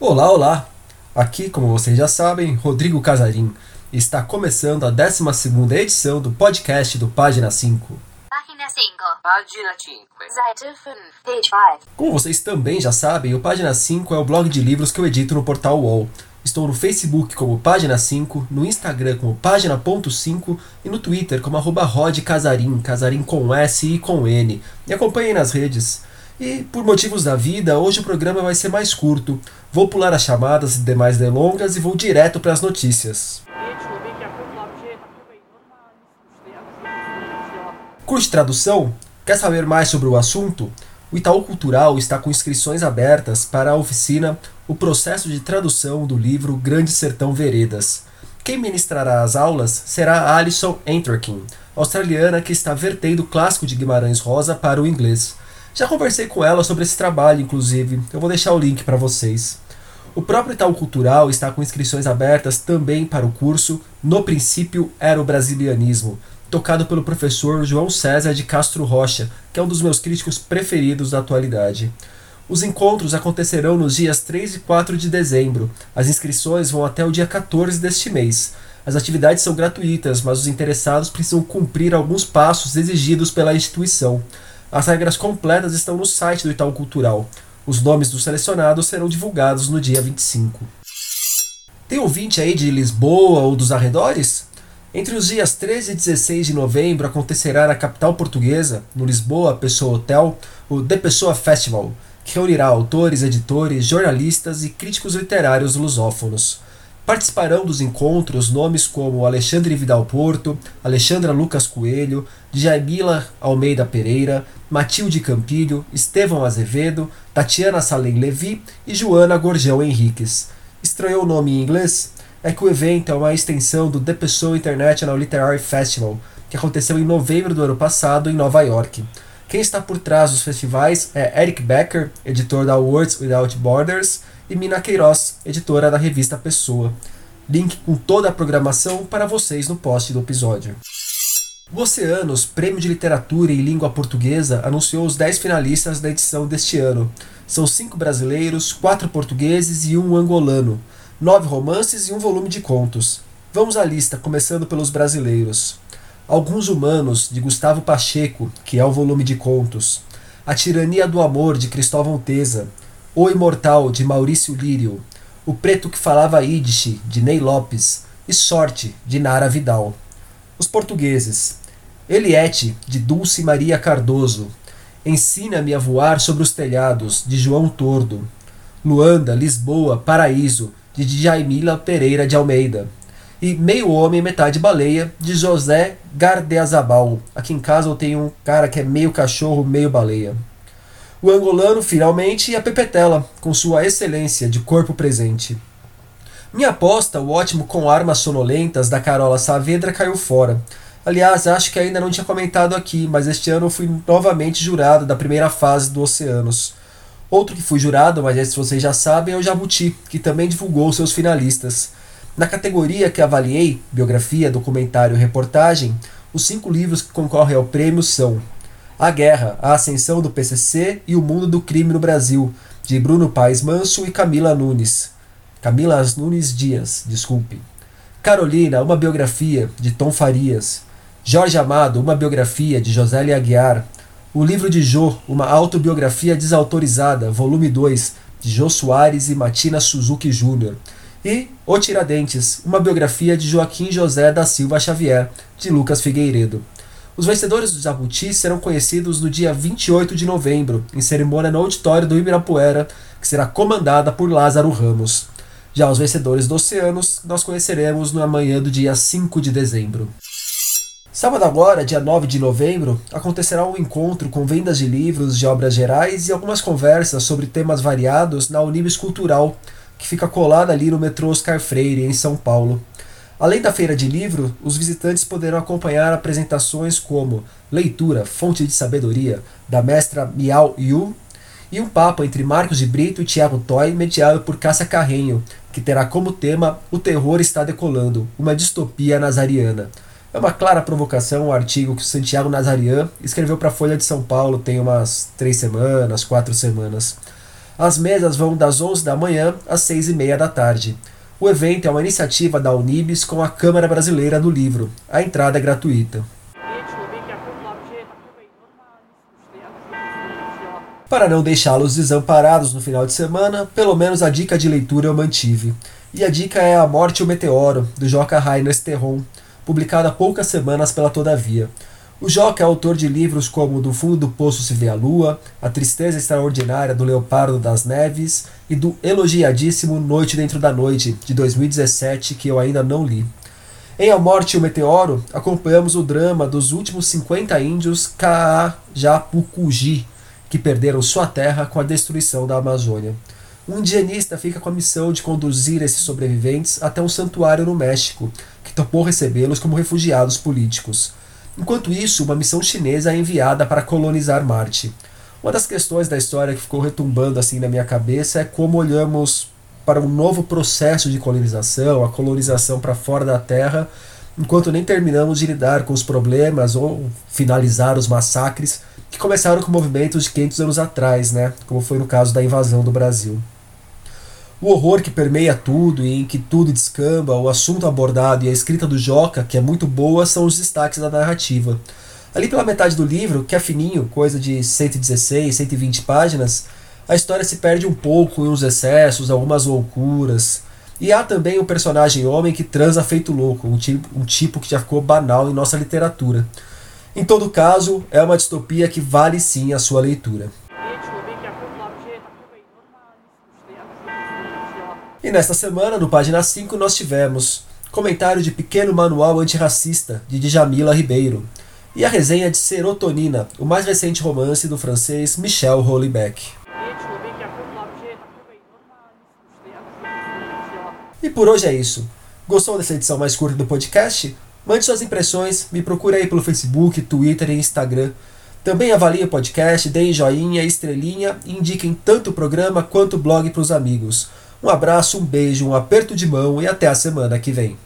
Olá, olá! Aqui, como vocês já sabem, Rodrigo Casarim. Está começando a 12 edição do podcast do Página 5. Página 5. Página 5. Seite 5. Page 5. Como vocês também já sabem, o Página 5 é o blog de livros que eu edito no portal UOL. Estou no Facebook como Página 5, no Instagram como Página.5 e no Twitter como arroba Rod Casarim, Casarim com S e com N. Me acompanhem nas redes. E, por motivos da vida, hoje o programa vai ser mais curto. Vou pular as chamadas e demais delongas e vou direto para as notícias. Curte tradução? Quer saber mais sobre o assunto? O Itaú Cultural está com inscrições abertas para a oficina O Processo de Tradução do livro Grande Sertão Veredas. Quem ministrará as aulas será Alison Enterkin, australiana que está vertendo o clássico de Guimarães Rosa para o inglês. Já conversei com ela sobre esse trabalho, inclusive. Eu vou deixar o link para vocês. O próprio Itaú Cultural está com inscrições abertas também para o curso No Princípio Era o Brasilianismo, tocado pelo professor João César de Castro Rocha, que é um dos meus críticos preferidos da atualidade. Os encontros acontecerão nos dias 3 e 4 de dezembro. As inscrições vão até o dia 14 deste mês. As atividades são gratuitas, mas os interessados precisam cumprir alguns passos exigidos pela instituição. As regras completas estão no site do Itaú Cultural. Os nomes dos selecionados serão divulgados no dia 25. Tem ouvinte aí de Lisboa ou dos arredores? Entre os dias 13 e 16 de novembro acontecerá na capital portuguesa, no Lisboa Pessoa Hotel, o The Pessoa Festival, que reunirá autores, editores, jornalistas e críticos literários lusófonos. Participarão dos encontros nomes como Alexandre Vidal Porto, Alexandra Lucas Coelho, Djaimila Almeida Pereira, Matilde Campilho, Estevão Azevedo, Tatiana Salem Levi e Joana Gorgel Henriques. Estranhou o nome em inglês? É que o evento é uma extensão do The Pessoa International Literary Festival, que aconteceu em novembro do ano passado em Nova York. Quem está por trás dos festivais é Eric Becker, editor da Words Without Borders, e Mina Queiroz, editora da revista Pessoa. Link com toda a programação para vocês no post do episódio. O Oceanos, Prêmio de Literatura em Língua Portuguesa, anunciou os 10 finalistas da edição deste ano. São cinco brasileiros, quatro portugueses e um angolano, nove romances e um volume de contos. Vamos à lista, começando pelos brasileiros. Alguns Humanos, de Gustavo Pacheco, que é o volume de contos. A Tirania do Amor, de Cristóvão Teza. O Imortal, de Maurício Lírio, O Preto que Falava Yiddish, de Ney Lopes, e Sorte, de Nara Vidal. Os portugueses. Eliette, de Dulce Maria Cardoso. Ensina-me a voar sobre os telhados, de João Tordo. Luanda, Lisboa, Paraíso, de Djaimila Pereira de Almeida. E Meio Homem, Metade Baleia, de José Gardeazabal. Aqui em casa eu tenho um cara que é meio cachorro, meio baleia o angolano finalmente e a Pepetela, com sua excelência de corpo presente. Minha aposta, o ótimo com armas sonolentas da Carola Saavedra caiu fora. Aliás, acho que ainda não tinha comentado aqui, mas este ano eu fui novamente jurado da primeira fase do Oceanos. Outro que fui jurado, mas esse vocês já sabem, é o Jabuti, que também divulgou seus finalistas. Na categoria que avaliei, biografia, documentário e reportagem, os cinco livros que concorrem ao prêmio são a Guerra, a Ascensão do PCC e o Mundo do Crime no Brasil, de Bruno Paes Manso e Camila Nunes. Camila Nunes Dias, desculpe. Carolina, uma biografia, de Tom Farias. Jorge Amado, uma biografia, de Josélia Aguiar. O livro de Jô, uma autobiografia desautorizada, volume 2, de Jô Soares e Matina Suzuki Jr. E O Tiradentes, uma biografia de Joaquim José da Silva Xavier, de Lucas Figueiredo. Os vencedores do Jabuti serão conhecidos no dia 28 de novembro, em cerimônia no auditório do Ibirapuera, que será comandada por Lázaro Ramos. Já os vencedores do Oceanos nós conheceremos na manhã do dia 5 de dezembro. Sábado agora, dia 9 de novembro, acontecerá um encontro com vendas de livros de obras gerais e algumas conversas sobre temas variados na Unibis Cultural, que fica colada ali no metrô Oscar Freire, em São Paulo. Além da feira de livro, os visitantes poderão acompanhar apresentações como Leitura, Fonte de Sabedoria, da mestra Miao Yu, e um papo entre Marcos de Brito e Tiago Toy, mediado por Cássia Carrenho, que terá como tema O Terror Está Decolando, uma distopia nazariana. É uma clara provocação o um artigo que o Santiago Nazarian escreveu para a Folha de São Paulo tem umas três semanas, quatro semanas. As mesas vão das 11 da manhã às 6 e meia da tarde. O evento é uma iniciativa da Unibis com a Câmara Brasileira do Livro. A entrada é gratuita. Para não deixá-los desamparados no final de semana, pelo menos a dica de leitura eu mantive. E a dica é A Morte e o Meteoro, do Joca Rainer Sterron, publicado há poucas semanas pela Todavia. O Joca é autor de livros como Do Fundo do Poço se vê a Lua, A Tristeza Extraordinária do Leopardo das Neves e do elogiadíssimo Noite Dentro da Noite, de 2017, que eu ainda não li. Em A Morte e o Meteoro, acompanhamos o drama dos últimos 50 índios Kaajapukuji, que perderam sua terra com a destruição da Amazônia. Um indianista fica com a missão de conduzir esses sobreviventes até um santuário no México, topou recebê-los como refugiados políticos. Enquanto isso, uma missão chinesa é enviada para colonizar Marte. Uma das questões da história que ficou retumbando assim na minha cabeça é como olhamos para um novo processo de colonização, a colonização para fora da Terra, enquanto nem terminamos de lidar com os problemas ou finalizar os massacres que começaram com movimentos de 500 anos atrás, né? como foi no caso da invasão do Brasil. O horror que permeia tudo e em que tudo descamba, o assunto abordado e a escrita do Joca, que é muito boa, são os destaques da narrativa. Ali pela metade do livro, que é fininho, coisa de 116, 120 páginas, a história se perde um pouco em uns excessos, algumas loucuras. E há também o personagem homem que transa feito louco, um tipo, um tipo que já ficou banal em nossa literatura. Em todo caso, é uma distopia que vale sim a sua leitura. Nesta semana, no página 5, nós tivemos comentário de Pequeno Manual Antirracista, de Djamila Ribeiro, e a resenha de Serotonina, o mais recente romance do francês Michel Houellebecq. E por hoje é isso. Gostou dessa edição mais curta do podcast? Mande suas impressões, me procure aí pelo Facebook, Twitter e Instagram. Também avalie o podcast, deem joinha, estrelinha e indiquem tanto o programa quanto o blog para os amigos. Um abraço, um beijo, um aperto de mão e até a semana que vem.